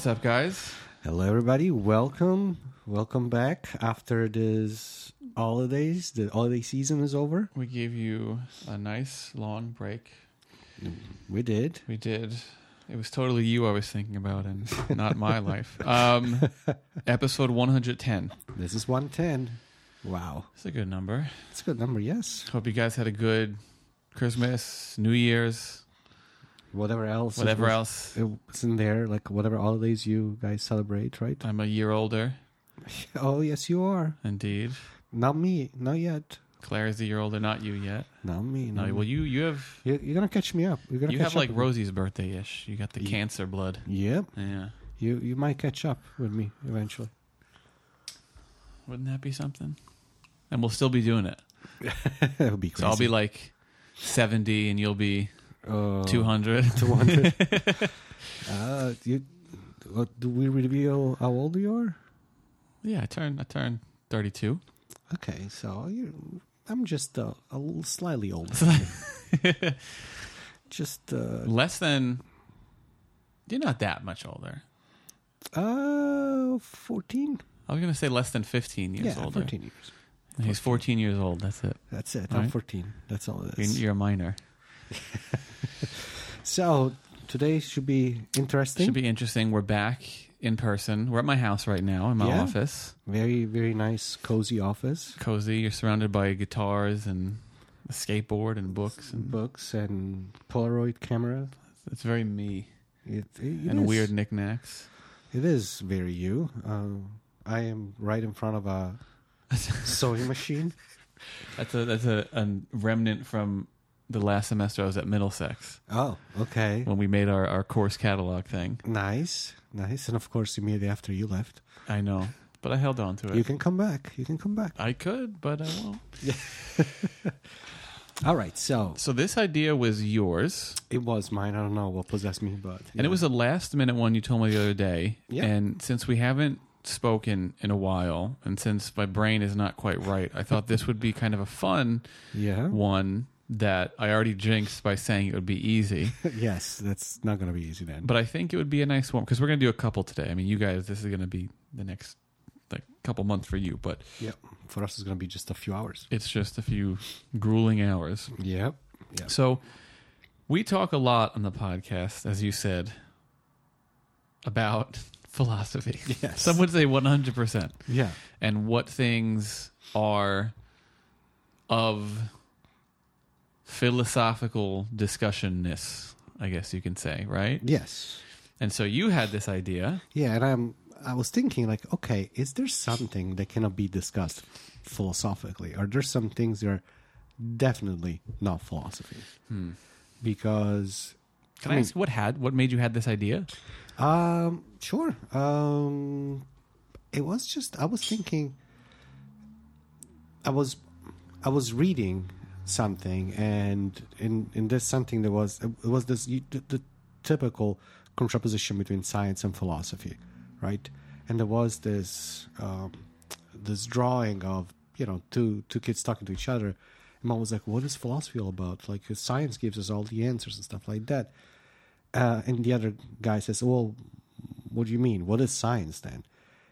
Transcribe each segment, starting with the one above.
What's up, guys? Hello, everybody. Welcome. Welcome back after this holidays. The holiday season is over. We gave you a nice long break. We did. We did. It was totally you I was thinking about and not my life. Um, episode 110. This is 110. Wow. It's a good number. It's a good number, yes. Hope you guys had a good Christmas, New Year's, Whatever else. whatever was- else. It's in there, like whatever holidays you guys celebrate, right? I'm a year older, Oh, yes, you are. indeed. Not me. Not yet. Claire is a year older, not you yet. Not me. No, Not well, you you have You're, you're gonna catch me up. You're gonna you catch have like. Rosie's birthday ish. You got the Ye- cancer blood. Yep. Yeah, You you might catch up with me eventually. wouldn't that be something? And we'll still be doing it. It'll be crazy. So I'll be like 70, and you'll be uh, 200. 200. uh, you, do we reveal how old you are? yeah, I turned I turned 32. Okay, so you, I'm just uh, a little slightly older. just uh, Less than. You're not that much older. uh, 14. I was gonna say less than 15 years yeah, older. 14 years. He's 14 years old. That's it. That's it. All I'm right. 14. That's all it You're, you're a minor. So today should be interesting. Should be interesting. We're back in person. We're at my house right now in my Yeah. office. very very nice, cozy office. Cozy. You're surrounded by guitars and a skateboard and books. And Books and Polaroid camera. it's very me It, it and is- weird knickknacks. It is very you. Uh, I am right in front of a sewing machine. That's a that's a, a remnant from the last semester I was at Middlesex Oh, okay. when we made our, our course catalog thing. Nice, nice. And of course, immediately after you left, I know, but I held on to it. you can come back. You can come back. I could, but I won't. All right. So So this idea was yours. it was mine. I don't know what possessed me, but And it was a last minute one you told me the other day. Yeah. And since we haven't spoken in a while, and since my brain is not quite right, I thought this would be kind of a fun yeah. one that I already jinxed by saying it would be easy. yes, that's not going to be easy then. But I think it would be a nice one because we're going to do a couple today. I mean, you guys, this is going to be the next like couple months for you, but yeah, for us, it's going to be just a few hours. it's just a few grueling hours. Yep. Yeah. So we talk a lot on the podcast, as you said, about philosophy. Yes. Some would say 100%. Yeah. And what things are of philosophical discussionness, I guess you can say, right? Yes. And so you had this idea. Yeah, and I'm. I was thinking, like, okay, is there something that cannot be discussed philosophically? Are there some things that are definitely not philosophy? Because Can I, ask what had what made you had this idea? Um, sure. Um, it was just I was thinking. I was, I was reading something, and in in this something there was it was this the, the typical contraposition between science and philosophy, right? And there was this um, this drawing of you know two two kids talking to each other. And mom was like, "What is philosophy all about? Like science gives us all the answers and stuff like that." Uh, and the other guy says, "Well, what do you mean? What is science then?"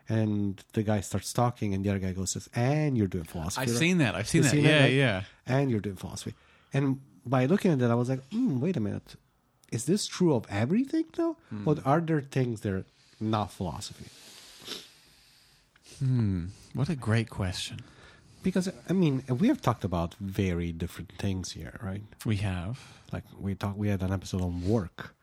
And the guy starts talking, and the other guy goes, "says And you're doing philosophy." I've right?" seen that. I've seen You've that. seen that, yeah, right? yeah. and you're doing philosophy. And by looking at that, I was like, mm, wait a minute. Is this true of everything, though? Or are there things that are not philosophy? Hmm. What a great question. Because, I mean, we have talked about very different things here, right? We have. Like, we talked, we had an episode on work,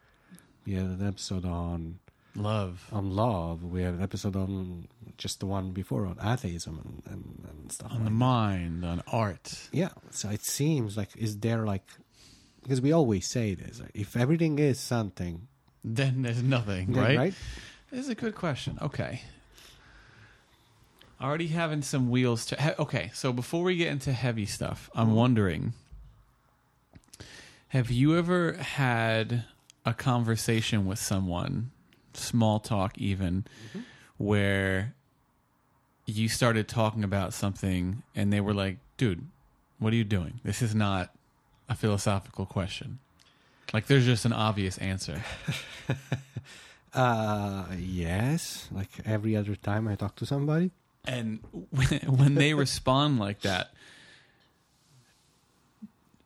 we had an episode on Love. on love. We had an episode on just the one before on atheism and, and, and stuff. On the like mind, on art. Yeah, so it seems like is there like because we always say this: like, if everything is something, Then there's nothing, then- right? right? This is a good question. Okay. Already having some wheels to. He- okay, so before we get into heavy stuff, I'm wondering have you ever had a conversation with someone, small talk even, where you started talking about something and they were like, dude, what are you doing? This is not a philosophical question. Like, there's just an obvious answer. Uh, yes. Like every other time I talk to somebody. And when, when they respond like that,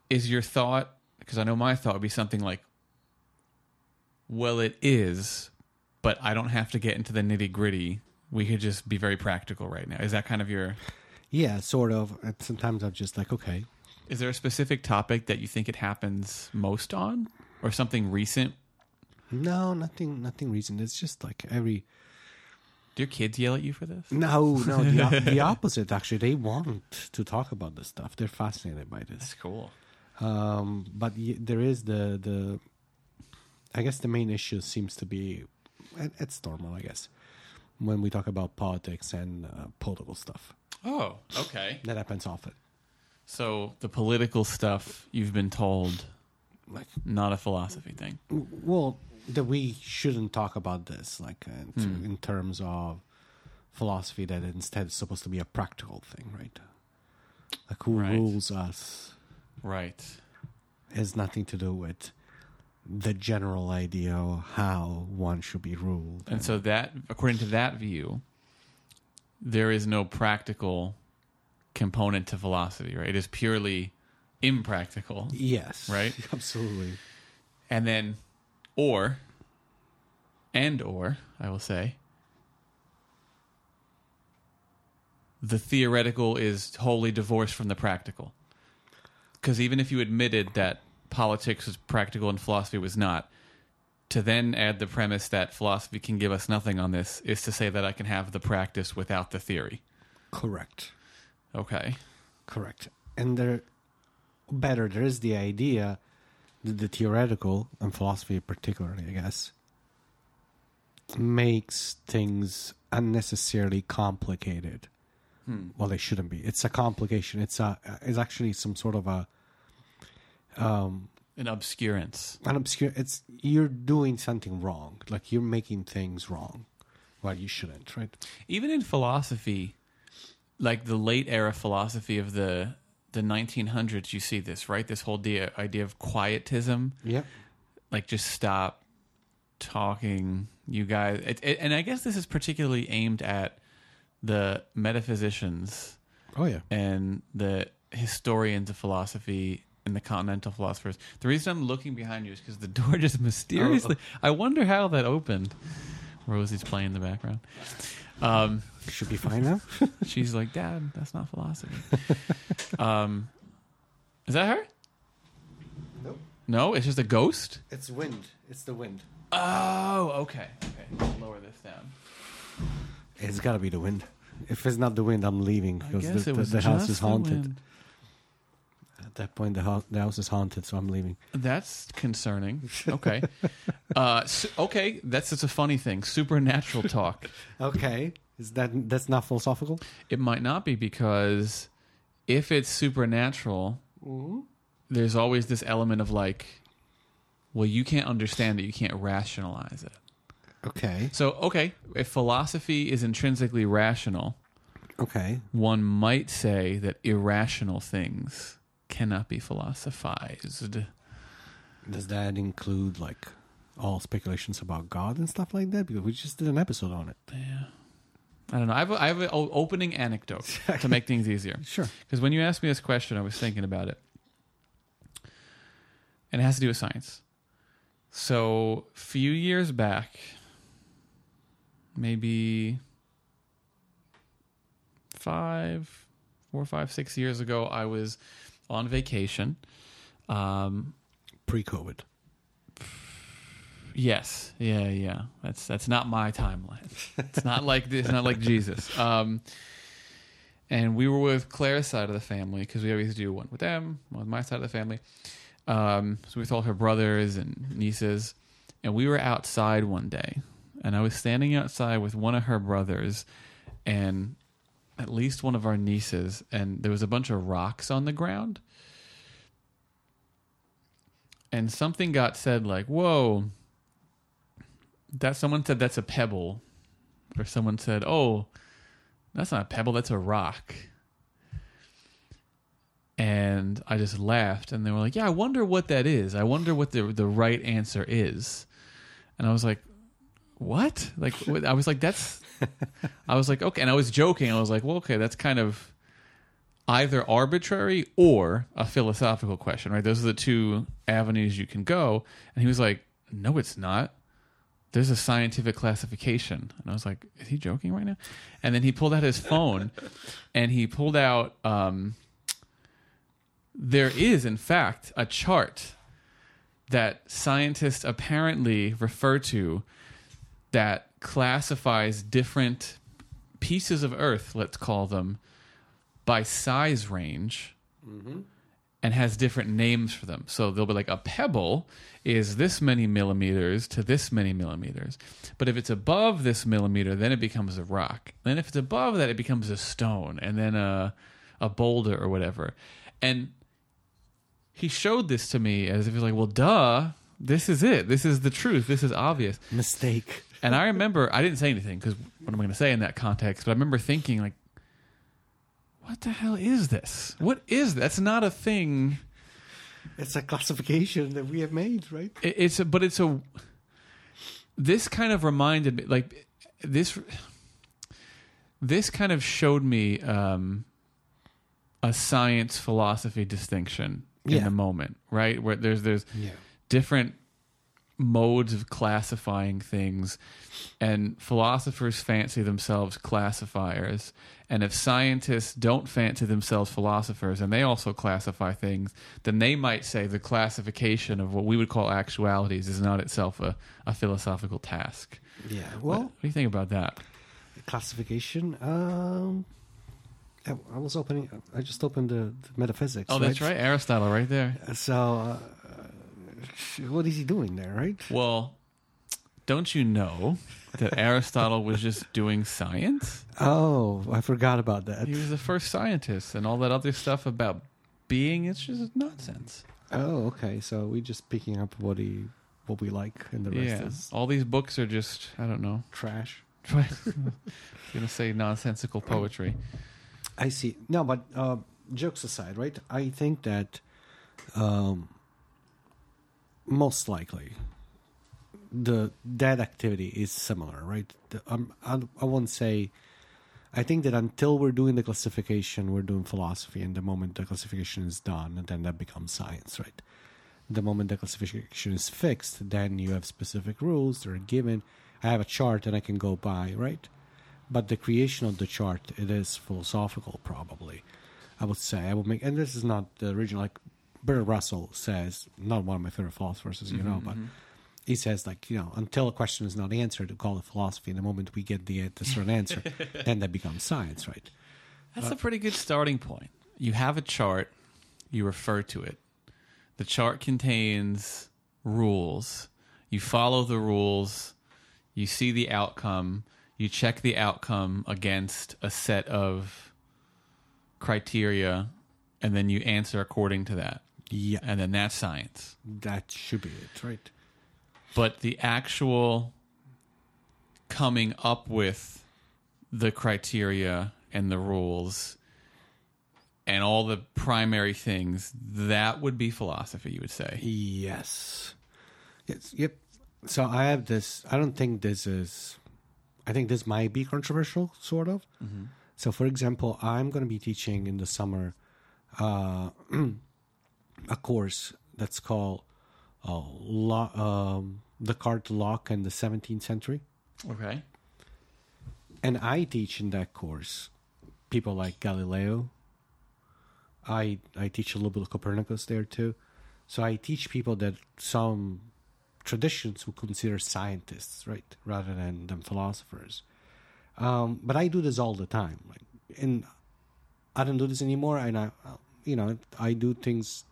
is your thought, because I know my thought would be something like, well, it is, but I don't have to get into the nitty gritty. We could just be very practical right now. Is that kind of your. Yeah, sort of. Sometimes I'm just like, okay, Is there a specific topic that you think it happens most on? Or something recent? no, nothing, nothing recent. It's just like every. Do your kids yell at you for this? No, no, the, the opposite. Actually, they want to talk about this stuff. They're fascinated by this. That's cool. Um, but y- there is the the. I guess the main issue seems to be, it's normal, I guess, when we talk about politics and uh, political stuff. Oh, okay. That happens often. So the political stuff you've been told, Like, not a philosophy thing. well, that we shouldn't talk about this, like uh, in, Hmm. in terms of philosophy, that instead is supposed to be a practical thing, right? Like who Right. rules us Right. has nothing to do with the general idea of how one should be ruled. And so that, according to that view, there is no practical component to philosophy, right? It is purely impractical. yes, Right? absolutely. And then, or, and or, I will say, the theoretical is wholly divorced from the practical. Because even if you admitted that politics was practical and philosophy was not, to then add the premise that philosophy can give us nothing on this is to say that I can have the practice without the theory. Correct. Okay. Correct. And there, better, there is the idea, that the theoretical and philosophy particularly, I guess, makes things unnecessarily complicated. Hmm. Well, they shouldn't be. It's a complication. It's a. It's actually some sort of a. Um, An obscurance. an obscure. It's you're doing something wrong. Like you're making things wrong, well, you shouldn't, right? even in philosophy like the late era philosophy of the the 1900s you see this right this whole idea, idea of quietism Yeah. like just stop talking you guys it, it, and i guess this is particularly aimed at the metaphysicians Oh yeah. and the historians of philosophy and the continental philosophers the reason i'm looking behind you is because the door just mysteriously i wonder how that opened rosie's playing in the background um Should be fine now. She's like, Dad, that's not philosophy. um, is that her? Nope. No, it's just a ghost. It's wind. It's the wind. Oh, okay. Okay, let's lower this down. It's got to be the wind. If it's not the wind, I'm leaving because the, the, the house is the haunted. At that point, the house the house is haunted, so I'm leaving. That's concerning. Okay. uh, su- okay, that's just a funny thing. Supernatural talk. Okay, is that that's not philosophical? It might not be because if it's supernatural, there's always this element of like, well, you can't understand it, you can't rationalize it. Okay, So, okay, if philosophy is intrinsically rational, okay. one might say that irrational things cannot be philosophized. Does that include like all speculations about God and stuff like that? Because we just did an episode on it. Yeah. I don't know. I have, a, I have an opening anecdote to make things easier. Sure. Because when you asked me this question, I was thinking about it. And it has to do with science. So, a few years back, maybe five, four, five, six years ago, I was on vacation. Um, Pre-COVID. Yes, yeah, yeah. That's that's not my timeline. It's not like it's not like Jesus. Um, and we were with Claire's side of the family because we always do one with them, one with my side of the family. Um, so with all her brothers and nieces, and we were outside one day, and I was standing outside with one of her brothers, and at least one of our nieces, and there was a bunch of rocks on the ground. And something got said like, "Whoa, that someone said that's a pebble or someone said oh that's not a pebble that's a rock. And i just laughed and they were like yeah i wonder what that is. I wonder what the the right answer is. And i was like what like what? i was like that's i was like okay and i was joking i was like well okay that's kind of either arbitrary or a philosophical question right those are the two avenues you can go and he was like no it's not there's a scientific classification. And I was like, is he joking right now? And then he pulled out his phone and he pulled out, um, there is, in fact, a chart that scientists apparently refer to that classifies different pieces of Earth, let's call them, by size range. Mm-hmm and has different names for them. So they'll be like a pebble is this many millimeters to this many millimeters. But if it's above this millimeter, then it becomes a rock. Then if it's above that, it becomes a stone and then a a boulder or whatever. And he showed this to me as if he's like, well, duh, this is it. This is the truth. This is obvious. Mistake. And I remember I didn't say anything because what am I going to say in that context? But I remember thinking like, what the hell is this? What is that's not a thing. It's a classification that we have made, right? It, it's a, but it's a. This kind of reminded me, like this. This kind of showed me um, a science philosophy distinction in Yeah. the moment, right? Where there's there's Yeah. different modes of classifying things and philosophers fancy themselves classifiers and if scientists don't fancy themselves philosophers and they also classify things then they might say the classification of what we would call actualities is not itself a, a philosophical task Yeah. what, Well, what do you think about that classification. Um, I, I was opening. I just opened the, the metaphysics. oh that's right aristotle right there So, uh, what is he doing there, right? well don't you know that aristotle was just doing science Oh, I forgot about that. He was the first scientist, and all that other stuff about being it's just nonsense. Oh, okay. So we're just picking up what he, what we like, and the rest Yeah, is all these books are just I don't know. trash. I'm gonna say nonsensical poetry. I see. No, but uh, jokes aside, right? I think that um, most likely the that activity is similar, right? The, um, I, I won't say. I think that until we're doing the classification, we're doing philosophy, and the moment the classification is done, then that becomes science, right? The moment the classification is fixed, then you have specific rules that are given. I have a chart that I can go by, right? but the creation of the chart it is philosophical probably i would say i would make and this is not the original like Bertrand russell says not one of my favorite philosophers as you know mm-hmm, but mm-hmm. he says like you know until a question is not answered to call it philosophy and the moment we get the, uh, the certain answer then that becomes science right That's uh, a pretty good starting point. You have a chart, you refer to it. The chart contains rules. You follow the rules, you see the outcome, you check the outcome against a set of criteria, and then you answer according to that. Yeah And then that's science. that should be it right But the actual coming up with the criteria and the rules and all the primary things, that would be philosophy, you would say. Yes. Yes. Yep. So I have this. I don't think this is. I think this might be controversial, sort of. So, for example, I'm going to be teaching in the summer uh, a course that's called uh, lo- um, "The Card Lock in the 17th Century," Okay. and I teach in that course people like Galileo. I I teach a little bit of Copernicus there too. So I teach people that some traditions would consider scientists, right, rather than, than philosophers. Um, but I do this all the time, like, and I don't do this anymore. And I, you know, I do things.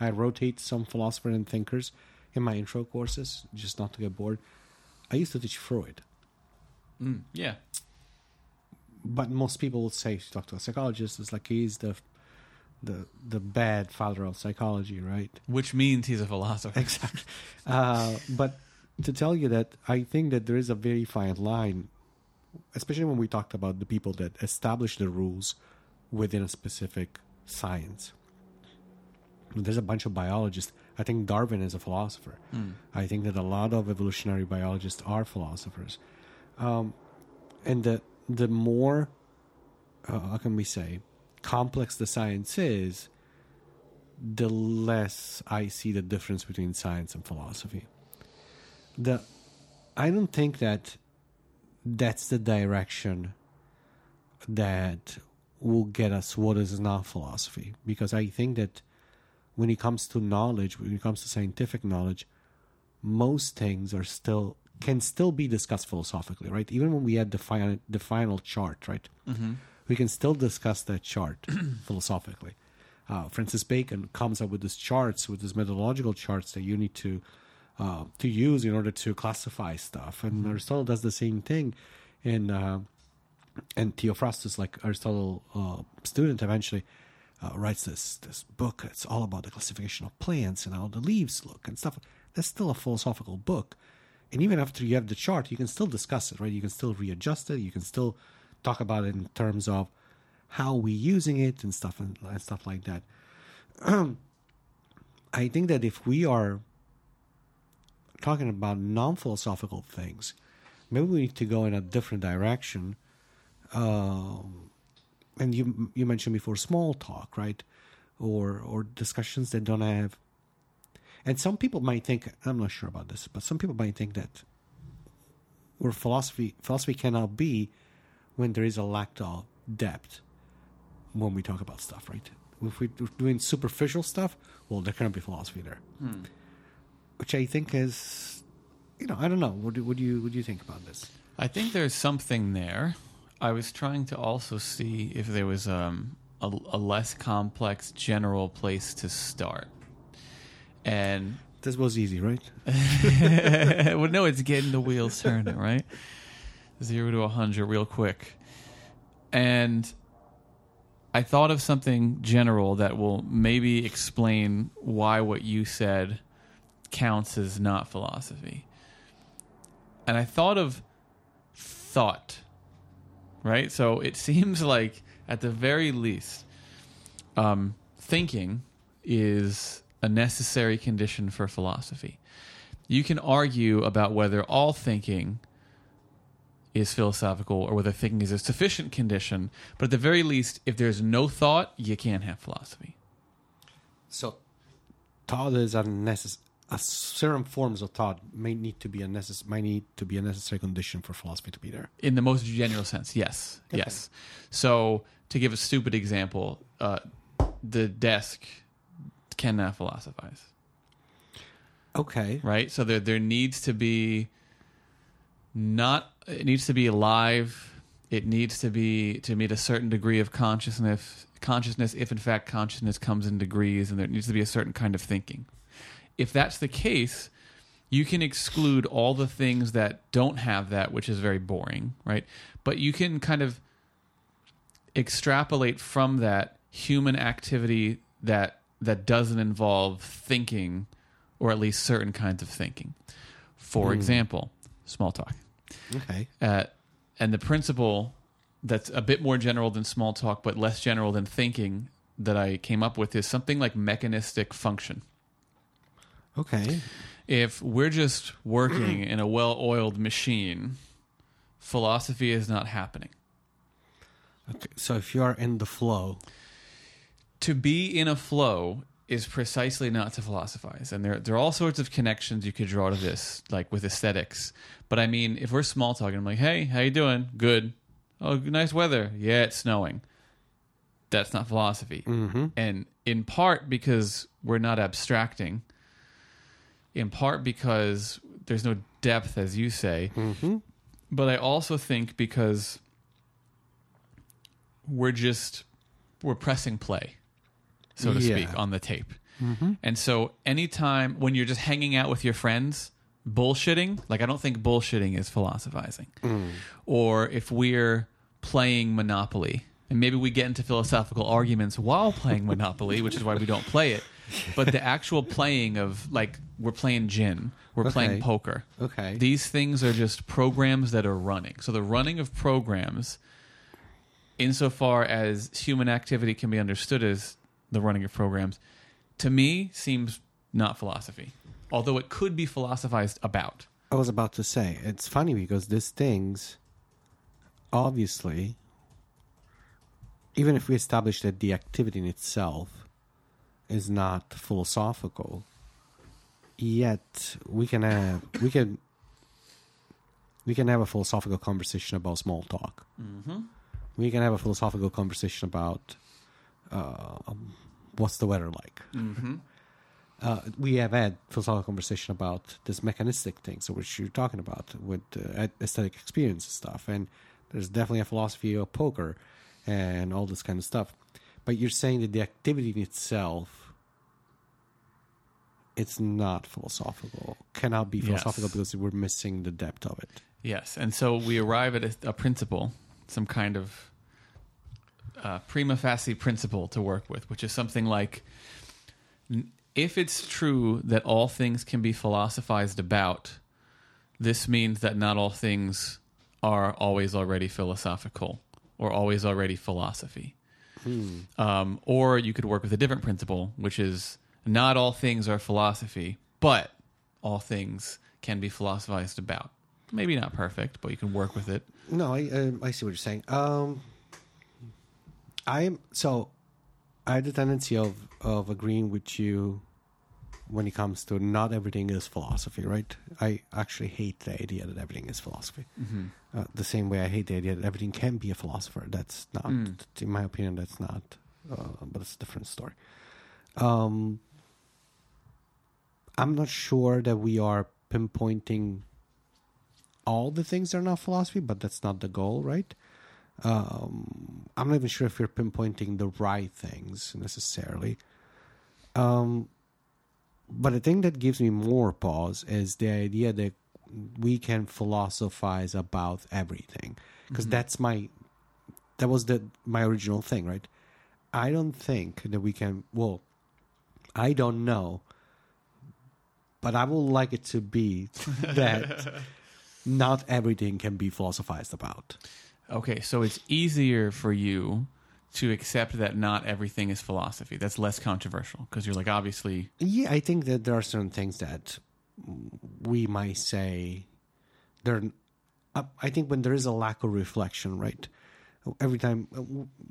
I rotate some philosophers and thinkers in my intro courses, just not to get bored. I used to teach Freud, Mm, yeah. but most people would say, if you talk to a psychologist, it's like he's the the the bad father of psychology, right? Which means he's a philosopher. Exactly. Uh, but to tell you that, I think that there is a very fine line, especially when we talked about the people that establish the rules within a specific science. There's a bunch of biologists. I think Darwin is a philosopher. I think that a lot of evolutionary biologists are philosophers. Um, and the the more, uh, how can we say, complex the science is, the less I see the difference between science and philosophy. The I don't think that that's the direction that will get us what is not philosophy because I think that when it comes to knowledge, when it comes to scientific knowledge, most things are still can still be discussed philosophically, right? Even when we had the final the final chart, right? We can still discuss that chart philosophically. Uh, Francis Bacon comes up with these charts, with these methodological charts that you need to uh, to use in order to classify stuff, and Aristotle does the same thing, and uh, and Theophrastus, like Aristotle uh, student, eventually uh, writes this this book. It's all about the classification of plants and how the leaves look and stuff. That's still a philosophical book, and even after you have the chart, you can still discuss it, right? You can still readjust it. You can still talk about it in terms of how we using it and stuff and, and stuff like that. I think that if we are talking about non-philosophical things, maybe we need to go in a different direction. Um, and you you mentioned before small talk, right? Or or discussions that don't have. And some people might think I'm not sure about this, but some people might think that where philosophy philosophy cannot be when there is a lack of depth when we talk about stuff, right? If we're doing superficial stuff, well, there cannot be philosophy there. Hmm. Which I think is, you know, I don't know. What do, what do you what do you think about this? I think there's something there. I was trying to also see if there was um, a, a less complex general place to start. And This was easy, right? well, no, it's getting the wheels turning, right? Zero to a hundred real quick. And I thought of something general that will maybe explain why what you said counts as not philosophy. And I thought of thought, right? So it seems like, at the very least, um, thinking is a necessary condition for philosophy. You can argue about whether all thinking is philosophical or whether thinking is a sufficient condition, but at the very least, if there's no thought, you can't have philosophy. So, thought is a certain forms of thought may need to be a necess- might need to be a necessary condition for philosophy to be there. In the most general sense, yes. Yes. So, to give a stupid example, uh, the desk cannot philosophize. Okay. right? So there there needs to be not it needs to be alive. It needs to be to meet a certain degree of consciousness consciousness if in fact consciousness comes in degrees and there needs to be a certain kind of thinking. If that's the case, you can exclude all the things that don't have that, which is very boring, right? But you can kind of extrapolate from that human activity that that doesn't involve thinking or at least certain kinds of thinking. For example, small talk. Okay. Uh, and the principle that's a bit more general than small talk, but less general than thinking that I came up with is something like mechanistic function. Okay. If we're just working in a well oiled machine, philosophy is not happening. Okay. So if you are in the flow, to be in a flow is precisely not to philosophize and there, there are all sorts of connections you could draw to this like with aesthetics but i mean if we're small talking i'm like hey how you doing good oh nice weather yeah it's snowing that's not philosophy mm-hmm. and in part because we're not abstracting in part because there's no depth, as you say, Mm-hmm. but I also think because we're just we're pressing play, so to Yeah. speak, on the tape. Mm-hmm. And so anytime when you're just hanging out with your friends, bullshitting, like I don't think bullshitting is philosophizing. Mm. Or if we're playing Monopoly, and maybe we get into philosophical arguments while playing Monopoly, which is why we don't play it. But the actual playing of like we're playing gin, we're playing poker. Okay. These things are just programs that are running. So the running of programs, insofar as human activity can be understood as the running of programs, to me seems not philosophy. Although it could be philosophized about. I was about to say it's funny because these things, obviously, even if we establish that the activity in itself is not philosophical, yet we can have we can we can have a philosophical conversation about small talk. Mm-hmm. We can have a philosophical conversation about uh, um, what's the weather like. Mm-hmm. uh, we have had philosophical conversation about this mechanistic things which you're talking about with uh, aesthetic experience and stuff and there's definitely a philosophy of poker and all this kind of stuff but you're saying that the activity in itself it's not philosophical cannot be Yes. philosophical because we're missing the depth of it Yes, and so we arrive at a, a principle, some kind of uh, prima facie principle to work with, which is something like if it's true that all things can be philosophized about, this means that not all things are always already philosophical or always already philosophy. Um, or you could work with a different principle, which is not all things are philosophy, but all things can be philosophized about. Maybe not perfect, but you can work with it. No, I I see what you're saying. Um, I'm so I had the tendency of of agreeing with you when it comes to not everything is philosophy, right? I actually hate the idea that everything is philosophy. Uh, the same way I hate the idea that everything can be a philosopher. That's not, Mm. in my opinion, that's not. Uh, but it's a different story. Um, I'm not sure that we are pinpointing all the things that are not philosophy, but that's not the goal, right? Um, I'm not even sure if you're pinpointing the right things necessarily. Um, but the thing that gives me more pause is the idea that we can philosophize about everything, because Mhm. that's my that was the my original thing, right? I don't think that we can. Well, I don't know, but I would like it to be that not everything can be philosophized about. Okay, so it's easier for you to accept that not everything is philosophy. That's less controversial because you're like, obviously, Yeah, I think that there are certain things that we might say there. uh, I think when there is a lack of reflection, right? Every time uh,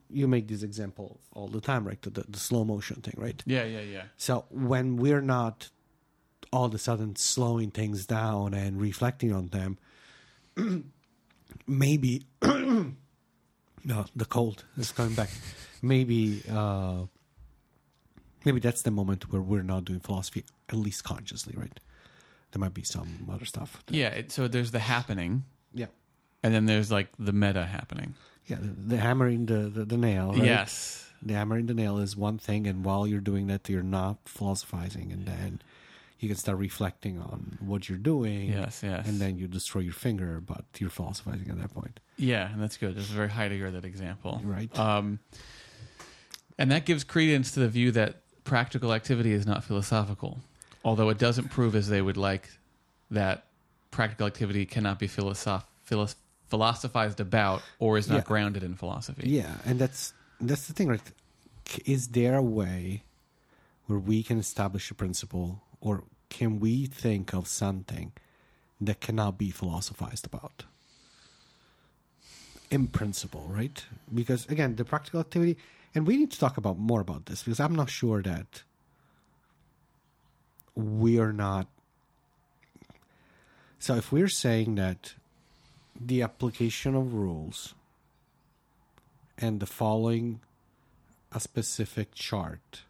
you make this example all the time, right? The, the, the slow motion thing, right? yeah, yeah, yeah. So when we're not all of a sudden slowing things down and reflecting on them, maybe no, the cold is coming back. Maybe uh, maybe that's the moment where we're not doing philosophy, at least consciously, right? There might be some other stuff. Yeah, it, so there's the happening, Yeah, and then there's like the meta happening. yeah. The, the hammering the, the the nail. Right? Yes. the hammering the nail is one thing, and while you're doing that, you're not philosophizing, and then you can start reflecting on what you're doing. Yes, yes. and then you destroy your finger, but you're philosophizing at that point, yeah, and that's good. A very Heidegger that example. right? Um, and that gives credence to the view that practical activity is not philosophical, although it doesn't prove, as they would like, that practical activity cannot be philosoph- philos- philosophized about or is not Yeah. grounded in philosophy. yeah, and that's that's the thing, right? Is there a way where we can establish a principle, or can we think of something that cannot be philosophized about? In principle, right? Because again, the practical activity, and we need to talk about more about this because I'm not sure that we are not. So if we're saying that the application of rules and the following a specific chart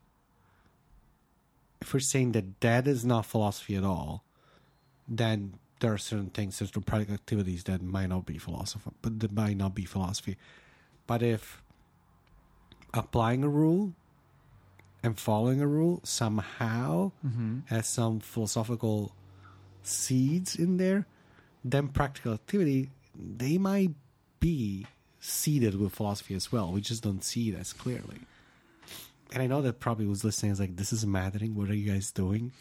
if we're saying that that is not philosophy at all, then there are certain things, certain practical activities that might not be philosophy, but that might not be philosophy. But if applying a rule and following a rule somehow mm-hmm. has some philosophical seeds in there, then practical activity they might be seeded with philosophy as well. We just don't see it as clearly. And I know that probably was listening is like, this is maddening. What are you guys doing?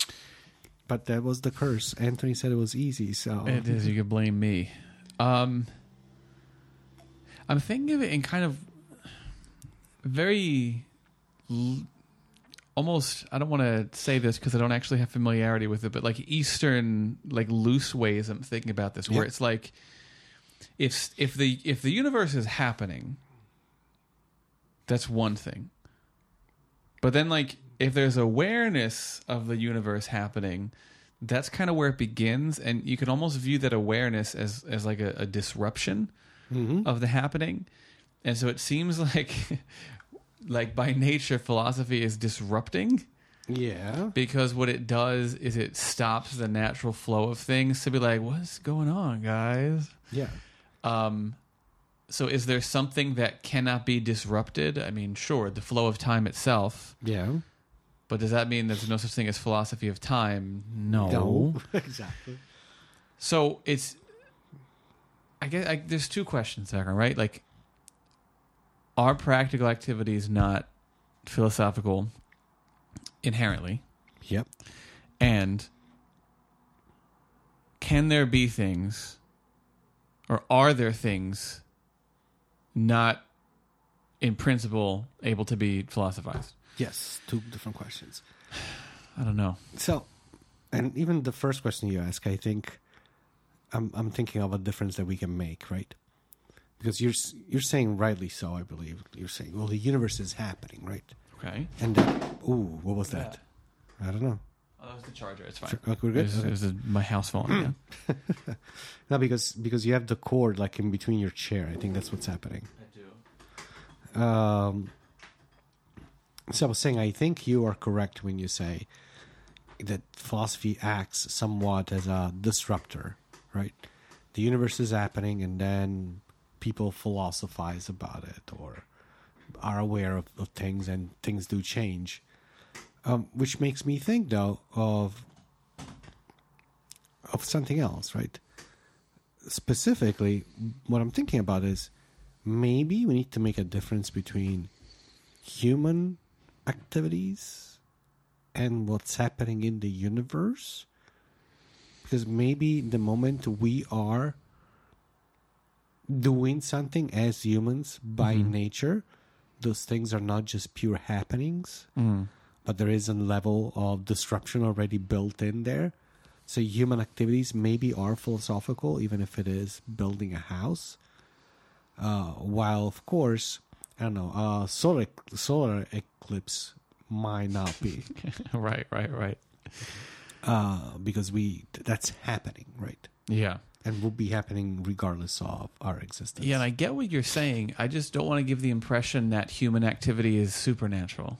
But that was the curse. Anthony said it was easy, so It is. You can blame me. Um, I'm thinking of it in kind of very, l- almost. I don't want to say this because I don't actually have familiarity with it, but like Eastern, like loose ways. I'm thinking about this, where Yeah. it's like, if if the if the universe is happening, that's one thing. But then, like, if there's awareness of the universe happening, that's kind of where it begins, and you can almost view that awareness as as like a, a disruption Mhm. of the happening. And so it seems like, like by nature, philosophy is disrupting yeah, because what it does is it stops the natural flow of things to be like, what's going on, guys? yeah. Um, so is there something that cannot be disrupted? I mean, sure, the flow of time itself, Yeah. but does that mean there's no such thing as philosophy of time? No. No. exactly. So it's, I guess I, there's two questions there, right? Like, are practical activities not philosophical inherently? Yep. And can there be things, or are there things not in principle able to be philosophized? Yes. Two different questions. I don't know. So, and even the first question you ask, I think I'm I'm thinking of a difference that we can make, right? Because you're you're saying rightly so, I believe. You're saying, well, the universe is happening, right? Okay. And then, ooh, what was that? I don't know. Oh, was the charger. It's fine. Okay, we're It was, Okay. it was my house phone. Yeah. No, because because you have the cord like in between your chair. I think that's what's happening. I do. Um, so I was saying, I think you are correct when you say that philosophy acts somewhat as a disruptor, right? The universe is happening, and then people philosophize about it or are aware of, of things, and things do change. Um, which makes me think, though, of of something else, right? Specifically, what I'm thinking about is maybe we need to make a difference between human activities and what's happening in the universe because maybe the moment we are doing something as humans by Mhm. nature those things are not just pure happenings Mm. But there is a level of disruption already built in there. So human activities maybe are philosophical, even if it is building a house. Uh, while of course, I don't know, uh, solar solar eclipse might not be right. Right. Right. uh, because we that's happening, right? Yeah. And will be happening regardless of our existence. Yeah, and I get what you're saying. I just don't want to give the impression that human activity is supernatural,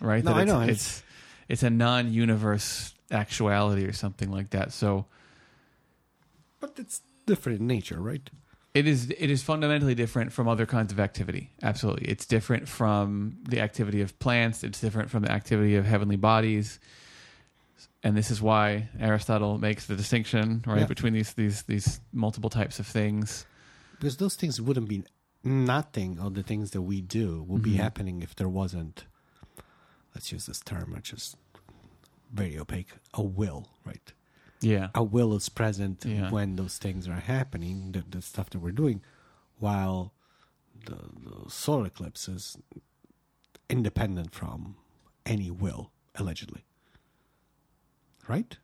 right? No, that I it's, know. It's it's a non-universe actuality or something like that. So but it's different in nature, right? it is it is fundamentally different from other kinds of activity. Absolutely, it's different from the activity of plants. It's different from the activity of heavenly bodies. And this is why Aristotle makes the distinction, right, Yeah. between these these these multiple types of things. Because those things wouldn't be nothing of the things that we do would be Mhm. happening if there wasn't let's use this term which is very opaque a will right Yeah. a will is present Yeah. when those things are happening the, the stuff that we're doing while the, the solar eclipse is independent from any will allegedly right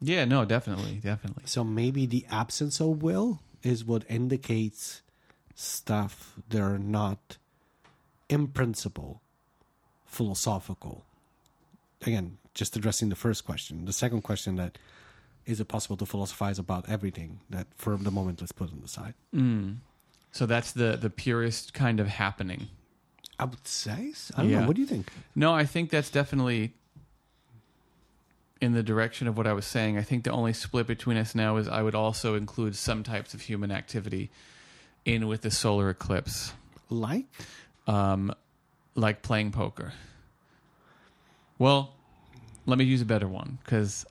Yeah, no, definitely, definitely. So maybe the absence of will is what indicates stuff that are not, in principle, philosophical. Again, just addressing the first question. The second question that is it possible to philosophize about everything? That for the moment, let's put on the side. Mm. So that's the the purest kind of happening. I would say. so. I don't Yeah. know. What do you think? No, I think that's definitely in the direction of what I was saying. I think the only split between us now is I would also include some types of human activity in with the solar eclipse, Like? um, like playing poker. Well, let me use a better one because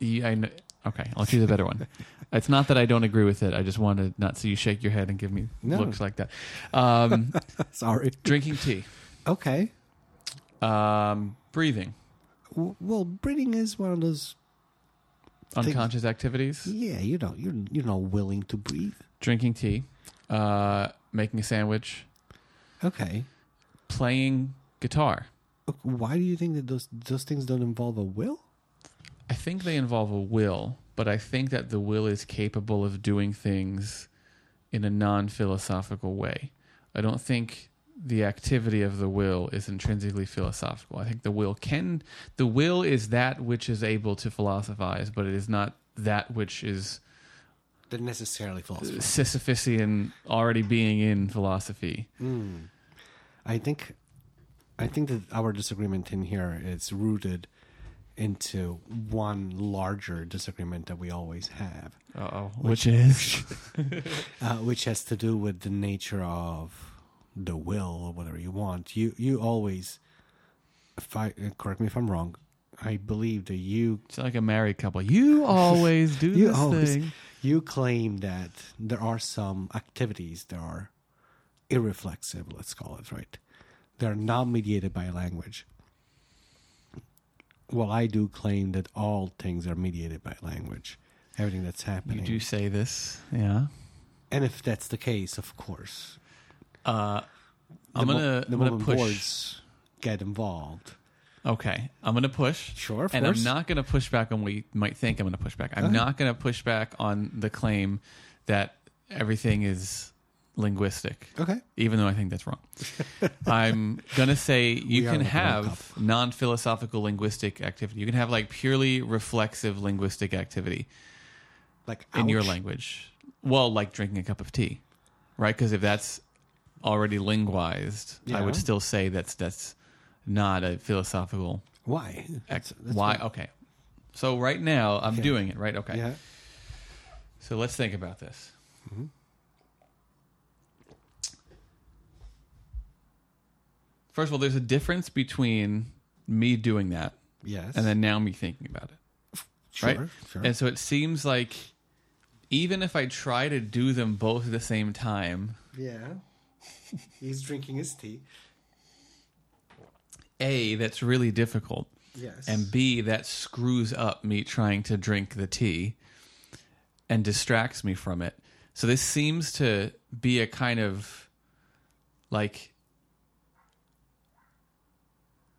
I kn- okay, I'll choose a better one. It's not that I don't agree with it. I just want to not see you shake your head and give me No. looks like that. Um, Sorry. drinking tea, Okay. um, breathing, W- Well, breathing is one of those. Unconscious activities. Yeah, you know, you're you're not willing to breathe. drinking tea, uh, making a sandwich, Okay. Playing guitar. Why do you think that those those things don't involve a will? I think they involve a will, but I think that the will is capable of doing things in a non philosophical way. I don't think the activity of the will is intrinsically philosophical. I think the will can, the will is that which is able to philosophize, but it is not that which is They're necessarily philosophy. Sisyphusian already being in philosophy. Mm. I think, I think that our disagreement in here is rooted into one larger disagreement that we always have, Uh-oh. Which- Which is? uh, which has to do with the nature of the will or whatever you want. You you always, if I correct me if I'm wrong, I believe that you It's like a married couple. You always do You this always- thing. you claim that there are some activities that are irreflexive, let's call it, right? They're not mediated by language. Well, I do claim that all things are mediated by language, everything that's happening. You do say this, yeah. and if that's the case, of course, Uh, I'm gonna, the I'm gonna push. boards get involved. Okay, I'm gonna push. Sure, and course. I'm not going to push back on what you might think I'm going to push back. I'm not going to push back on the claim that everything is linguistic, Okay. even though I think that's wrong. I'm going to say you We are can have non philosophical linguistic activity. You can have like purely reflexive linguistic activity Like in your ouch. language. Well, like drinking a cup of tea, right? Because if that's already linguized, I would Yeah. still say that's that's not a philosophical Why? That's- that's Why? fine. Okay. So right now I'm doing it, right? Okay. Yeah. So let's think about this. Mm-hmm. First of all, there's a difference between me doing that Yes. and then now me thinking about it. sure, right? Sure. And so it seems like even if I try to do them both at the same time, yeah. He's drinking his tea. A, that's really difficult. Yes. and B, that screws up me trying to drink the tea and distracts me from it. So this seems to be a kind of like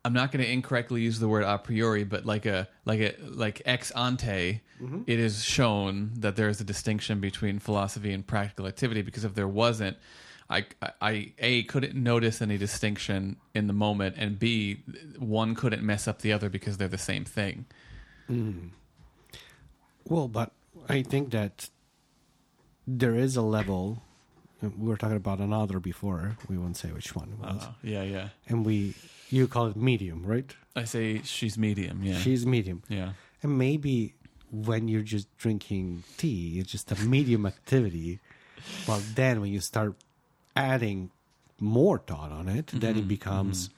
I'm not going to incorrectly use the word a priori, but like a like a like ex ante, it is shown that there is a distinction between philosophy and practical activity. Because if there wasn't, I, I a couldn't notice any distinction in the moment, and b one couldn't mess up the other because they're the same thing. Well, but I think that there is a level. We were talking about another before. We won't say which one was. Uh, yeah, yeah. And we, you call it medium, right? I say she's medium. Yeah, She's medium. yeah. And maybe when you're just drinking tea, it's just a medium activity. Well, then when you start adding more thought on it, then Mm-hmm, it becomes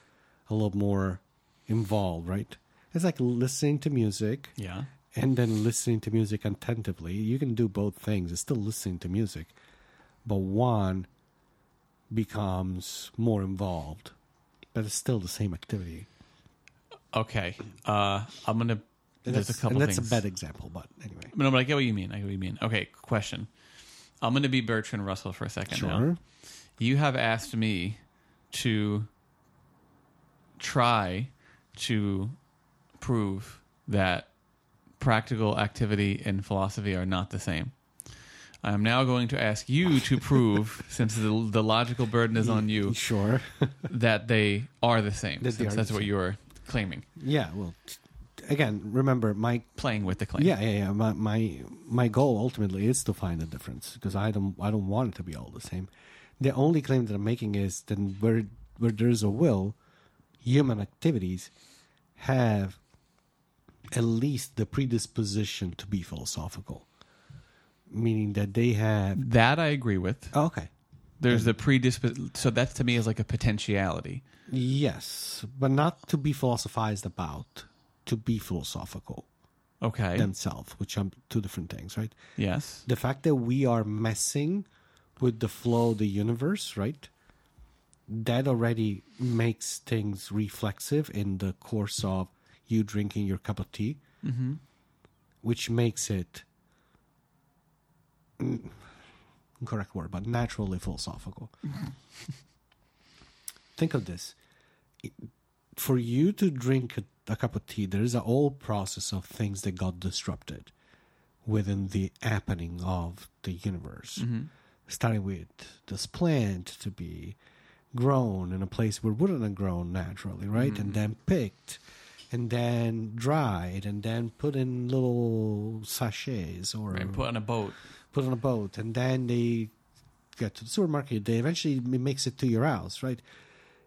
a little more involved, right? It's like listening to music Yeah. and then listening to music attentively. You can do both things. It's still listening to music, but one becomes more involved, but it's still the same activity. Okay. Uh, I'm gonna. And There's a couple and that's things. a bad example, but anyway. No, but I get what you mean. I get what you mean. Okay, question. I'm going to be Bertrand Russell for a second now. Sure. You have asked me to try to prove that practical activity and philosophy are not the same. I am now going to ask you to prove, since the, the logical burden is on you, Sure. that they are the same. That they Since are that's the what same. you're claiming, yeah. Well, again, remember my playing with the claim. yeah yeah yeah my my my goal ultimately is to find a difference because I don't I don't want it to be all the same. The only claim that I'm making is that where where there's a will, human activities have at least the predisposition to be philosophical, meaning that they have. That I agree with. Oh, okay. There's the predispos. So that to me is like a potentiality. Yes, but not to be philosophized about, to be philosophical Okay. themselves, which are two different things, right? yes. The fact that we are messing with the flow of the universe, right? That already makes things reflexive in the course of you drinking your cup of tea, Mm-hmm. which makes it mm, incorrect word, but naturally philosophical. Think of this: for you to drink a, a cup of tea, there is a whole process of things that got disrupted within the happening of the universe. Mm-hmm. Starting with this plant to be grown in a place where it wouldn't have grown naturally, right? And then picked, and then dried, and then put in little sachets or And put on a boat. Put on a boat, and then they get to the supermarket. They eventually makes it to your house, right?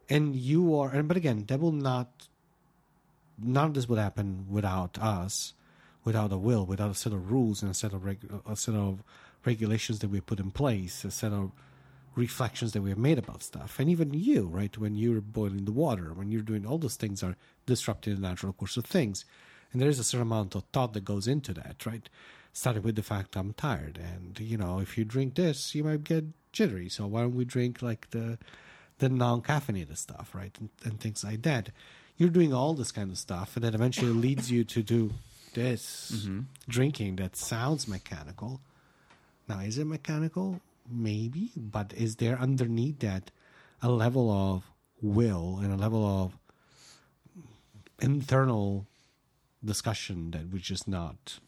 And you are, and but again, that will not. None of this would happen without us, without a will, without a set of rules and a set of a set of regulations that we put in place, a set of reflections that we have made about stuff, and even you, right? When you're boiling the water, when you're doing all those things, are disrupting the natural course of things, and there is a certain amount of thought that goes into that, right? Starting with the fact I'm tired, and you know, if you drink this, you might get jittery. So why don't we drink like the the non-caffeinated stuff, right, and, and things like that. You're doing all this kind of stuff, and that eventually leads you to do this mm-hmm. drinking that sounds mechanical. Now, is it mechanical? Maybe, but is there underneath that a level of will and a level of internal discussion that we're just not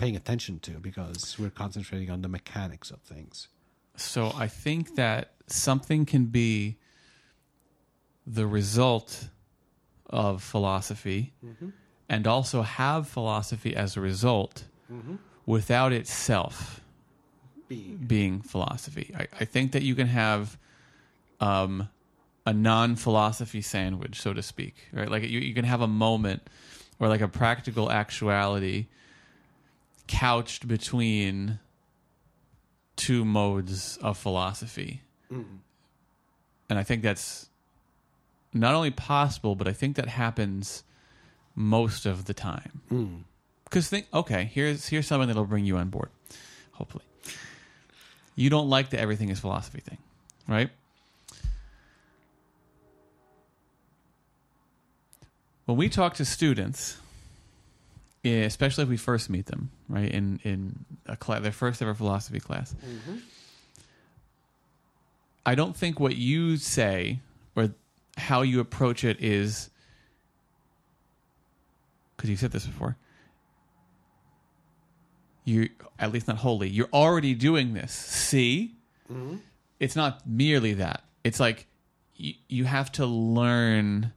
paying attention to because we're concentrating on the mechanics of things? So I think that something can be the result of philosophy and also have philosophy as a result without itself being philosophy. I, I think that you can have um, a non philosophy sandwich, so to speak, right? Like you, you can have a moment or like a practical actuality couched between two modes of philosophy. Mm-hmm. And I think that's not only possible, but I think that happens most of the time. Mm. Because think, okay, here's here's something that'll bring you on board. Hopefully, you don't like the everything is philosophy thing, right? When we talk to students, eh, especially if we first meet them, right in in a class, their first ever philosophy class, I don't think what you say or how you approach it is because you said this before. You at least not wholly. You're already doing this. See, it's not merely that. It's like you, you have to learn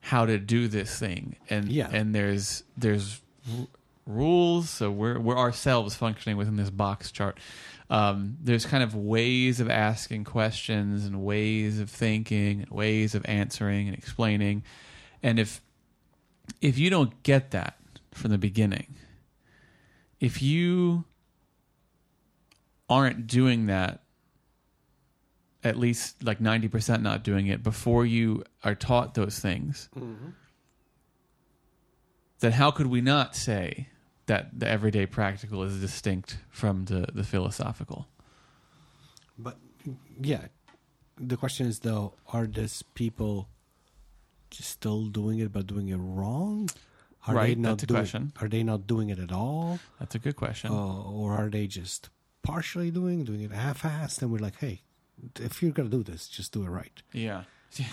how to do this thing, and Yeah. and there's there's r- rules. So we're we're ourselves functioning within this box chart. Um, there's kind of ways of asking questions and ways of thinking and ways of answering and explaining, and if if you don't get that from the beginning, if you aren't doing that, at least like 90% not doing it before you are taught those things, then how could we not say that the everyday practical is distinct from the, the philosophical? But yeah, the question is though, are these people just still doing it but doing it wrong? Are Right, they not that's a doing, question. Are they not doing it at all, That's a good question. uh, or are they just partially doing, doing it half-assed? And we're like, hey, if you're gonna do this, just do it right. Yeah.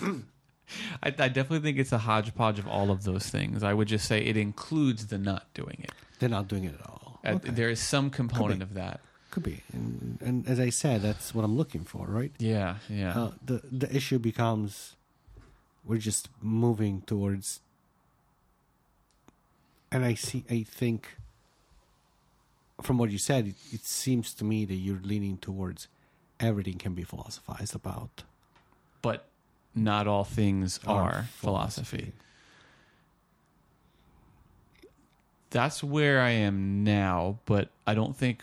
I, I definitely think it's a hodgepodge of all of those things. I would just say it includes the not doing it. They're not doing it at all. Uh, Okay. There is some component of that. Could be, and, and as I said, that's what I'm looking for, right? Yeah, yeah. Uh, the the issue becomes we're just moving towards, and I see. I think from what you said, it, it seems to me that you're leaning towards everything can be philosophized about. but not all things Are are philosophy. that's where I am now, but I don't think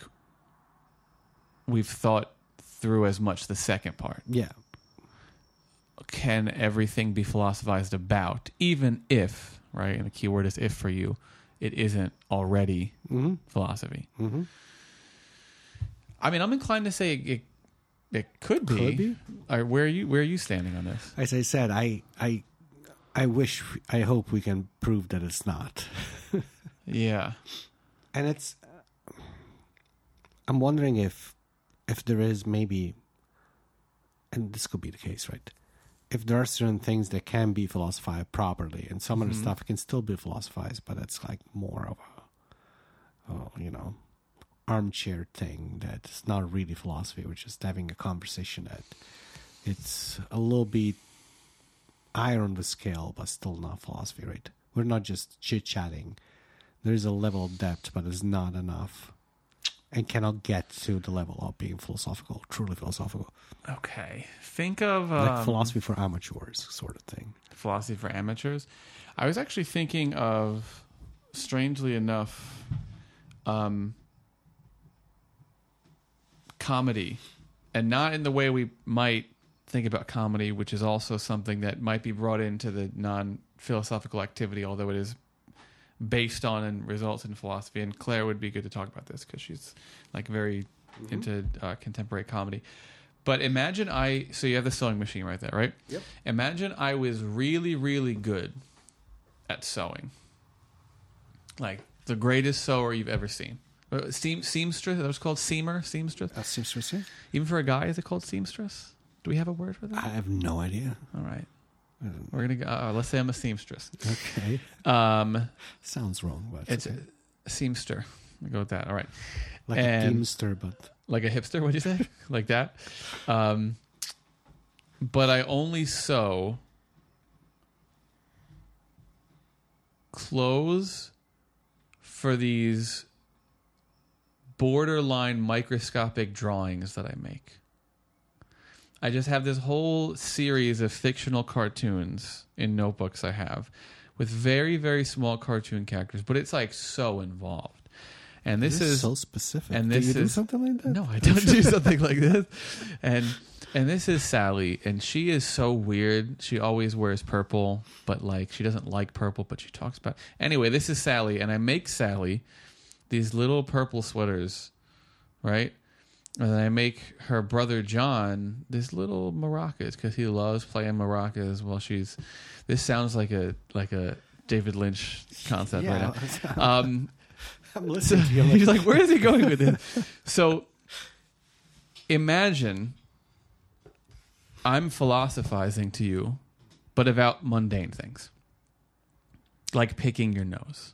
we've thought through as much the second part. Yeah. Can everything be philosophized about, even if, right? And the key word is if for you, it isn't already Mm-hmm. philosophy. Mm-hmm. I mean, I'm inclined to say it. It could be. Could be. Right, where are you? Where are you standing on this? As I said, I I I wish I hope we can prove that it's not. Yeah. and it's I'm wondering if if there is maybe and this could be the case, right? If there are certain things that can be philosophized properly, and some of the Mhm. stuff can still be philosophized, but it's like more of a, oh, you know, armchair thing that's not really philosophy. We're just having a conversation that it's a little bit higher on the scale, but still not philosophy, right? We're not just chit chatting. There's a level of depth, but it's not enough, and cannot get to the level of being philosophical, truly philosophical, Okay. Think of like um, philosophy for amateurs, sort of thing. philosophy for amateurs. I was actually thinking of, strangely enough, um, comedy, and not in the way we might think about comedy, which is also something that might be brought into the non philosophical activity, although it is based on and results in philosophy. And Claire would be good to talk about this because she's like very into uh, contemporary comedy. But imagine I so you have the sewing machine right there, right? Yep. Imagine I was really, really good at sewing, like the greatest sewer you've ever seen. Uh, Seam, seamstress, that was called seamer, seamstress. That seems interesting. Even for a guy, is it called seamstress? Do we have a word for that? I have no idea. All right, we're gonna go. Uh, let's say I'm a seamstress. Okay, Um, sounds wrong, but it's okay. a seamster. We go with that. All right, like a and- teamster, but like a hipster. What'd you say? like that. Um, but I only sew clothes for these borderline microscopic drawings that I make. I just have this whole series of fictional cartoons in notebooks I have with very, very small cartoon characters, but it's like so involved. And this is so specific. and Do this you do is- something like that? no, I don't do something like this. And and this is Sally, and she is so weird. She always wears purple, but like she doesn't like purple, but she talks about. Anyway, this is Sally, and I make Sally these little purple sweaters, right? And then I make her brother John this little maracas because he loves playing maracas while she's. This sounds like a like a David Lynch concept right now. Um, I'm so to you. he's like, where is he going with this? So imagine I'm philosophizing to you, but about mundane things, like picking your nose.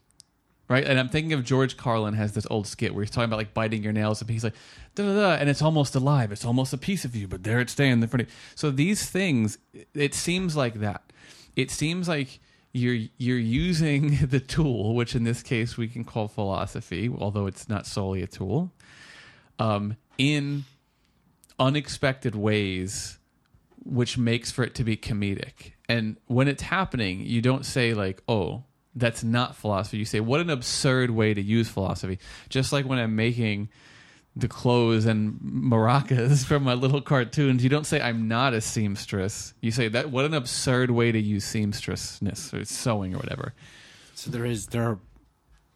Right, and I'm thinking of George Carlin has this old skit where he's talking about like biting your nails, and he's like, da da da, and it's almost alive, it's almost a piece of you, but there it's staying in the front of you. So these things, it seems like that. It seems like you're you're using the tool, which in this case we can call philosophy, although it's not solely a tool, um, in unexpected ways, which makes for it to be comedic. And when it's happening, you don't say like, "Oh, that's not philosophy." You say, "What an absurd way to use philosophy." Just like when I'm making the clothes and maracas from my little cartoons. You don't say I'm not a seamstress. You say that what an absurd way to use seamstressness or sewing or whatever. So there is there are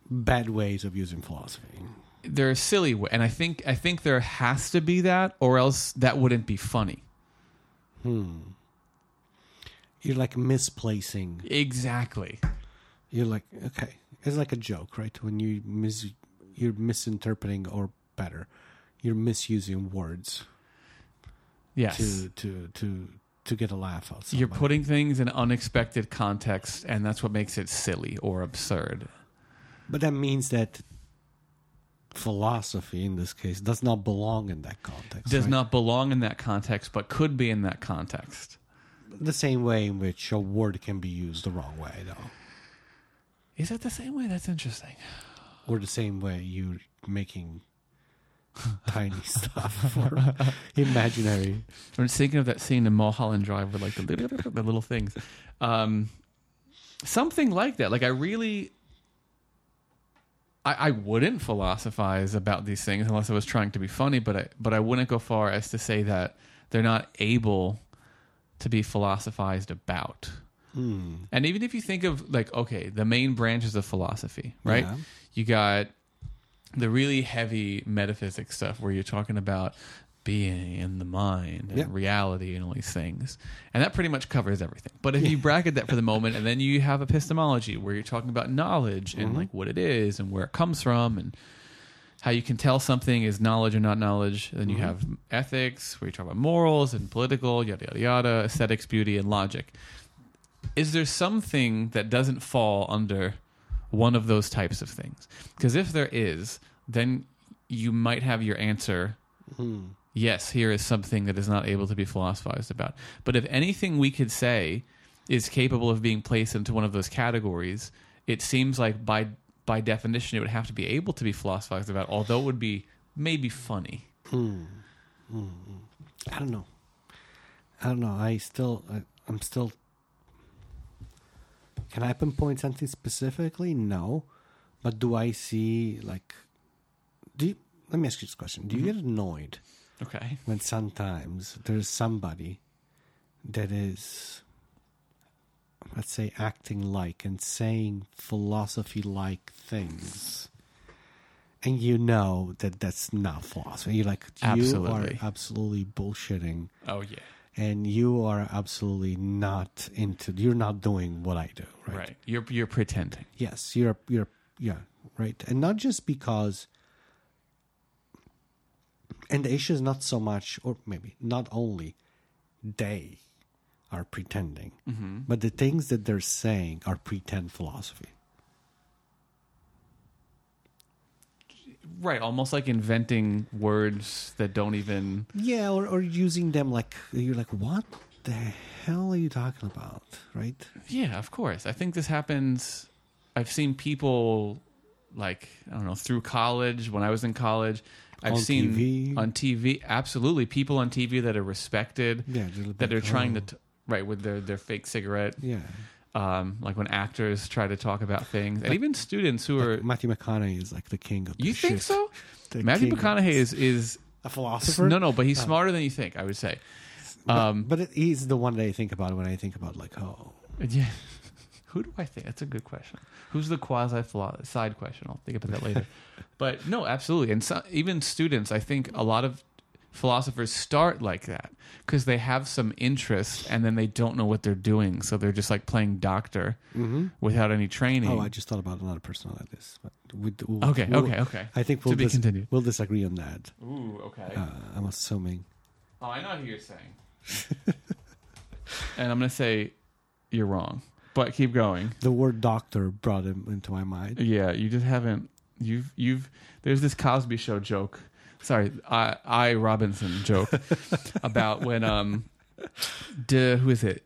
bad ways of using philosophy. There are silly way, and I think I think there has to be that, or else that wouldn't be funny. Hmm. You're like misplacing. Exactly. You're like okay. It's like a joke, right? When you mis you're misinterpreting or better, you're misusing words Yes. to to to to get a laugh out. You're putting things in unexpected context, and that's what makes it silly or absurd. But that means that philosophy in this case does not belong in that context. Does right? not belong in that context, but could be in that context. the same way in which a word can be used the wrong way, though, Is it the same way? That's interesting. or the same way you making tiny stuff for imaginary. I'm just thinking of that scene in Mulholland Drive with like the little, the little things. Um, something like that. Like I really, I, I wouldn't philosophize about these things unless I was trying to be funny, but I but I wouldn't go far as to say that they're not able to be philosophized about. Hmm. And even if you think of like okay, the main branches of philosophy, right? Yeah. You got the really heavy metaphysics stuff where you're talking about being and the mind and Yeah. reality and all these things. And that pretty much covers everything. But if you bracket that for the moment and then you have epistemology where you're talking about knowledge and like what it is and where it comes from and how you can tell something is knowledge or not knowledge. Then you have ethics where you talk about morals and political, yada yada yada, aesthetics, beauty, and logic. Is there something that doesn't fall under one of those types of things? Because if there is, then you might have your answer. Hmm. Yes, here is something that is not able to be philosophized about. But if anything we could say is capable of being placed into one of those categories, it seems like by by definition it would have to be able to be philosophized about, although it would be maybe funny. Hmm. Hmm. I don't know. I don't know. I still, I, I'm still. Can I pinpoint something specifically? No, but do I see like? Do you, let me ask you this question: Do you mm-hmm. get annoyed Okay. when sometimes there's somebody that is, let's say, acting like and saying philosophy-like things? And you know that that's not philosophy. You're like, you are absolutely bullshitting Oh yeah. And you are absolutely not into you're not doing what i do right, Right. You're you're pretending. yes you're you're yeah right and not just because and the issue is not so much or maybe not only they are pretending mm-hmm. but the things that they're saying are pretend philosophy Right. Almost like inventing words that don't even. yeah or, or using them like you're like what the hell are you talking about right Yeah, of course. I think this happens. I've seen people like I don't know through college when I was in college. I've On seen TV. on TV absolutely people on TV that are respected yeah they're that are trying to t- right with their their fake cigarette. yeah Um, like when actors try to talk about things, and even students who are. Like Matthew McConaughey is like the king of. You think shit. so? The Matthew McConaughey is is a philosopher. no no, but he's Oh. smarter than you think. I would say. but, Um, but it, he's the one that I think about when I think about like, oh, Yeah. Who do I think? That's a good question. Who's the quasi side question? I'll think about that later. but no, absolutely. And so, even students, I think a lot of philosophers start like that because they have some interest and then they don't know what they're doing. So they're just like playing doctor without any training. oh, I just thought about another person like this. But we, we'll, okay, we'll- okay, okay. I think To we'll be dis- continued. we'll disagree on that. Ooh, okay. Uh, I'm assuming. oh, I know who you're saying. and I'm going to say you're wrong. But keep going. The word doctor brought him into my mind. Yeah, you just haven't. You've you've. There's this Cosby Show joke. Sorry, I I Robinson joke about when um, De, who is it?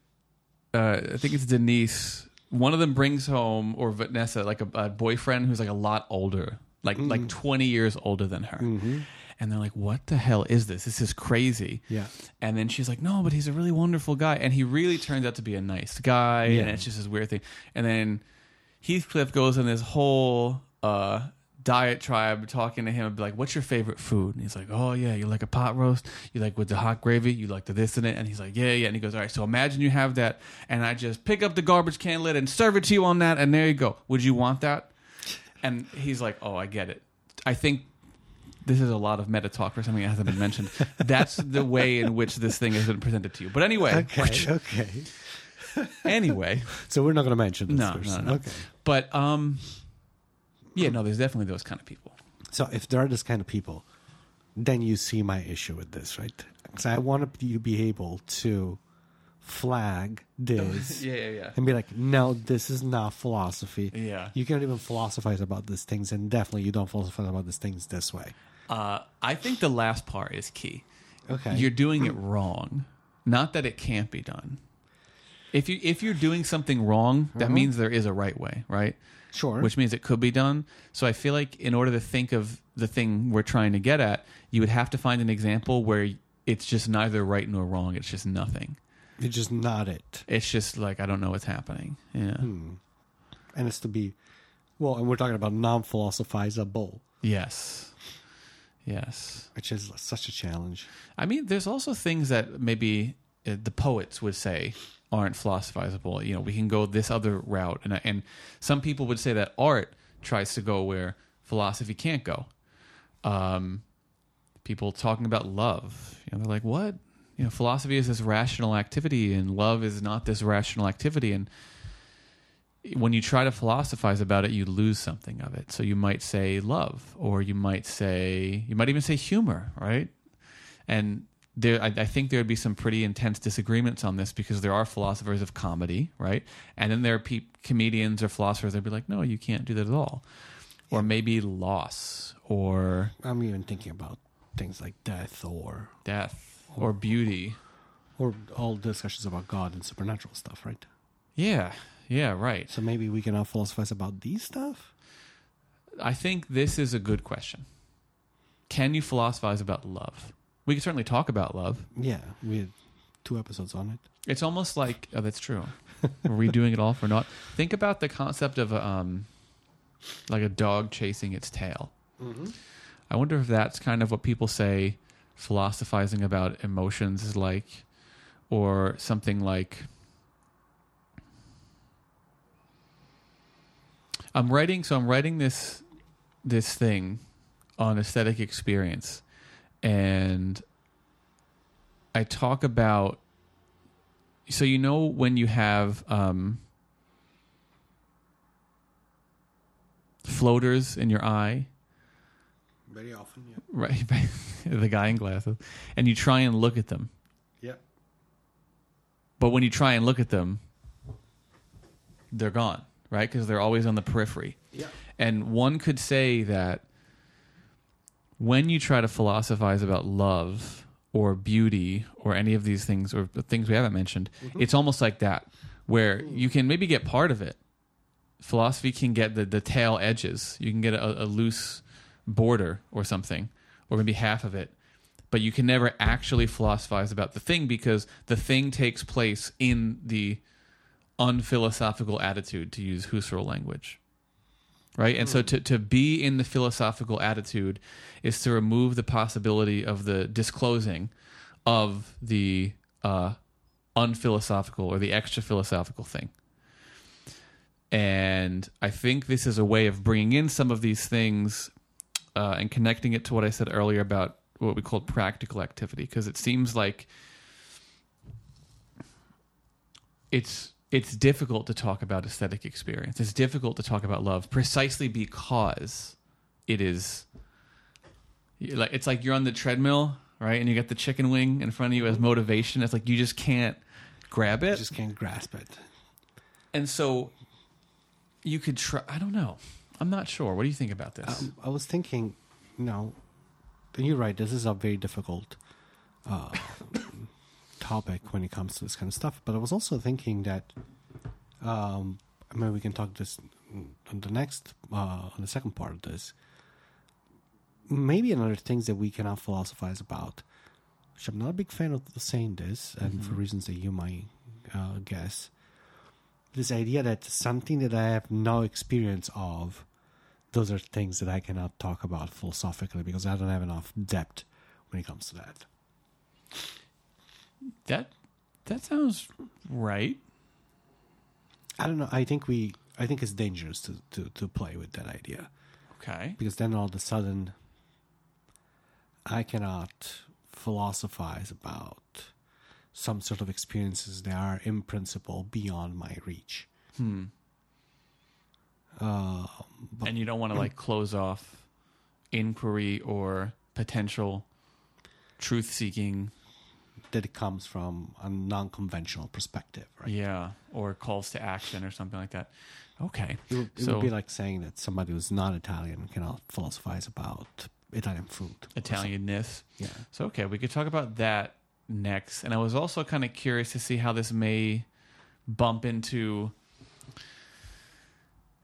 Uh, I think it's Denise. One of them brings home or Vanessa like a, a boyfriend who's like a lot older, like like 20 years older than her. And they're like, "What the hell is this? This is crazy." Yeah. And then she's like, "No, but he's a really wonderful guy." And he really turns out to be a nice guy, Yeah. and it's just this weird thing. And then Heathcliff goes in this whole uh, diet tribe talking to him, and be like, "What's your favorite food?" And he's like, "Oh yeah, you like a pot roast? You like with the hot gravy? You like the this and it?" And he's like, "Yeah, yeah." And he goes, "All right, so imagine you have that, and I just pick up the garbage can lid and serve it to you on that, and there you go. Would you want that?" And he's like, "Oh, I get it. I think." This is a lot of meta talk for something that hasn't been mentioned. That's the way in which this thing has been presented to you. But anyway, Okay. Okay. anyway, So we're not going to mention this no, no, person. no. Okay. But um, yeah, no, there's definitely those kind of people. So if there are this kind of people, then you see my issue with this, right? Because I want you to be able to flag this Yeah, yeah, yeah. and be like, no, this is not philosophy. Yeah. You can't even philosophize about these things, and definitely you don't philosophize about these things this way. Uh, I think the last part is key. Okay. You're doing it wrong. Not that it can't be done. If you if you're doing something wrong, that means there is a right way, right? Sure. Which means it could be done. So I feel like in order to think of the thing we're trying to get at, you would have to find an example where it's just neither right nor wrong. It's just nothing. it's just not it. It's just like I don't know what's happening. Yeah. And it's to be Well, and we're talking about non-philosophizable, Yes. Yes. which is such a challenge. I mean, there's also things that maybe uh, the poets would say aren't philosophizable. You know, we can go this other route, and and some people would say that art tries to go where philosophy can't go. Um, people talking about love, you know, they're like, "What? You know, philosophy is this rational activity, and love is not this rational activity." And when you try to philosophize about it, you lose something of it. So you might say love, or you might say, you might even say humor, right? And there, I, I think there would be some pretty intense disagreements on this because there are philosophers of comedy, right? And then there are pe- comedians or philosophers that'd be like, no, you can't do that at all. Or maybe loss, or I'm even thinking about things like death or death, or beauty. or all discussions about God and supernatural stuff, right? Yeah, yeah, right. So maybe we can all philosophize about these stuff. I think this is a good question. Can you philosophize about love? We can certainly talk about love. Yeah, we had two episodes on it. It's almost like oh, that's true. Are we doing it all for naught? Think about the concept of um, like a dog chasing its tail. I wonder if that's kind of what people say philosophizing about emotions is like, or something like. I'm writing, so I'm writing this this thing on aesthetic experience, and I talk about. So you know when you have um, floaters in your eye, Very often, yeah. right? the guy in glasses, and you try and look at them, Yeah. but when you try and look at them, they're gone, right? Because they're always on the periphery. Yeah. And one could say that when you try to philosophize about love or beauty or any of these things or the things we haven't mentioned, mm-hmm. it's almost like that, where mm. you can maybe get part of it. Philosophy can get the, the tail edges. You can get a, a loose border or something, or maybe half of it. But you can never actually philosophize about the thing because the thing takes place in the unphilosophical attitude, to use Husserl language right? And so to, to be in the philosophical attitude is to remove the possibility of the disclosing of the uh, unphilosophical or the extra philosophical thing. And I think this is a way of bringing in some of these things uh, and connecting it to what I said earlier about what we call practical activity, because it seems like it's it's difficult to talk about aesthetic experience. It's difficult to talk about love precisely because it is like it's like you're on the treadmill, right? And you got the chicken wing in front of you as motivation. It's like you just can't grab it. just can't grasp it. And so you could try I don't know. I'm not sure. What do you think about this? Um, I was thinking, you know, you're right. This is a very difficult uh, topic when it comes to this kind of stuff. But I was also thinking that, um, I mean, we can talk this on the next, uh, on the second part of this. Maybe another things that we cannot philosophize about. Which I'm not a big fan of saying this, and for reasons that you might uh, guess. This idea that something that I have no experience of those are things that I cannot talk about philosophically because I don't have enough depth when it comes to that. That that sounds right. I don't know. I think we. I think it's dangerous to to to play with that idea Okay. because then all of a sudden, I cannot philosophize about some sort of experiences that are in principle beyond my reach. Hmm. Uh, but and you don't want to like close off inquiry or potential truth seeking that it comes from a non-conventional perspective, right? yeah or calls to action or something like that okay It would, it So- would be like saying that somebody who's not Italian cannot philosophize about Italian food. italianness. Yeah. so okay we could talk about that next and i was also kind of curious to see how this may bump into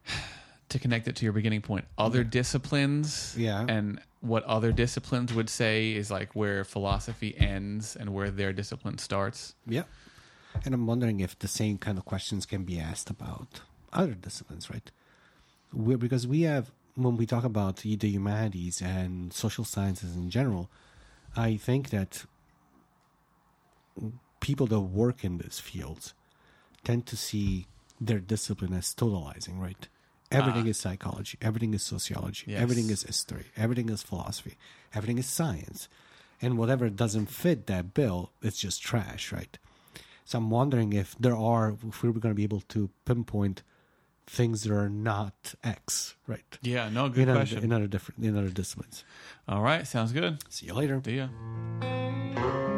to connect it to your beginning point other disciplines Yeah. and what other disciplines would say is like where philosophy ends and where their discipline starts Yeah. And I'm wondering if the same kind of questions can be asked about other disciplines, right? we because we have when we talk about the humanities and social sciences in general, I think that people that work in these fields tend to see their discipline as totalizing, right? Everything Ah. is psychology, everything is sociology, Yes. everything is history, everything is philosophy, everything is science. And whatever doesn't fit that bill, it's just trash, right? So I'm wondering if there are, if we're going to be able to pinpoint things that are not X, right? Yeah, no, good In other, question. in other different, in other disciplines. All right, sounds good. See you later. See ya.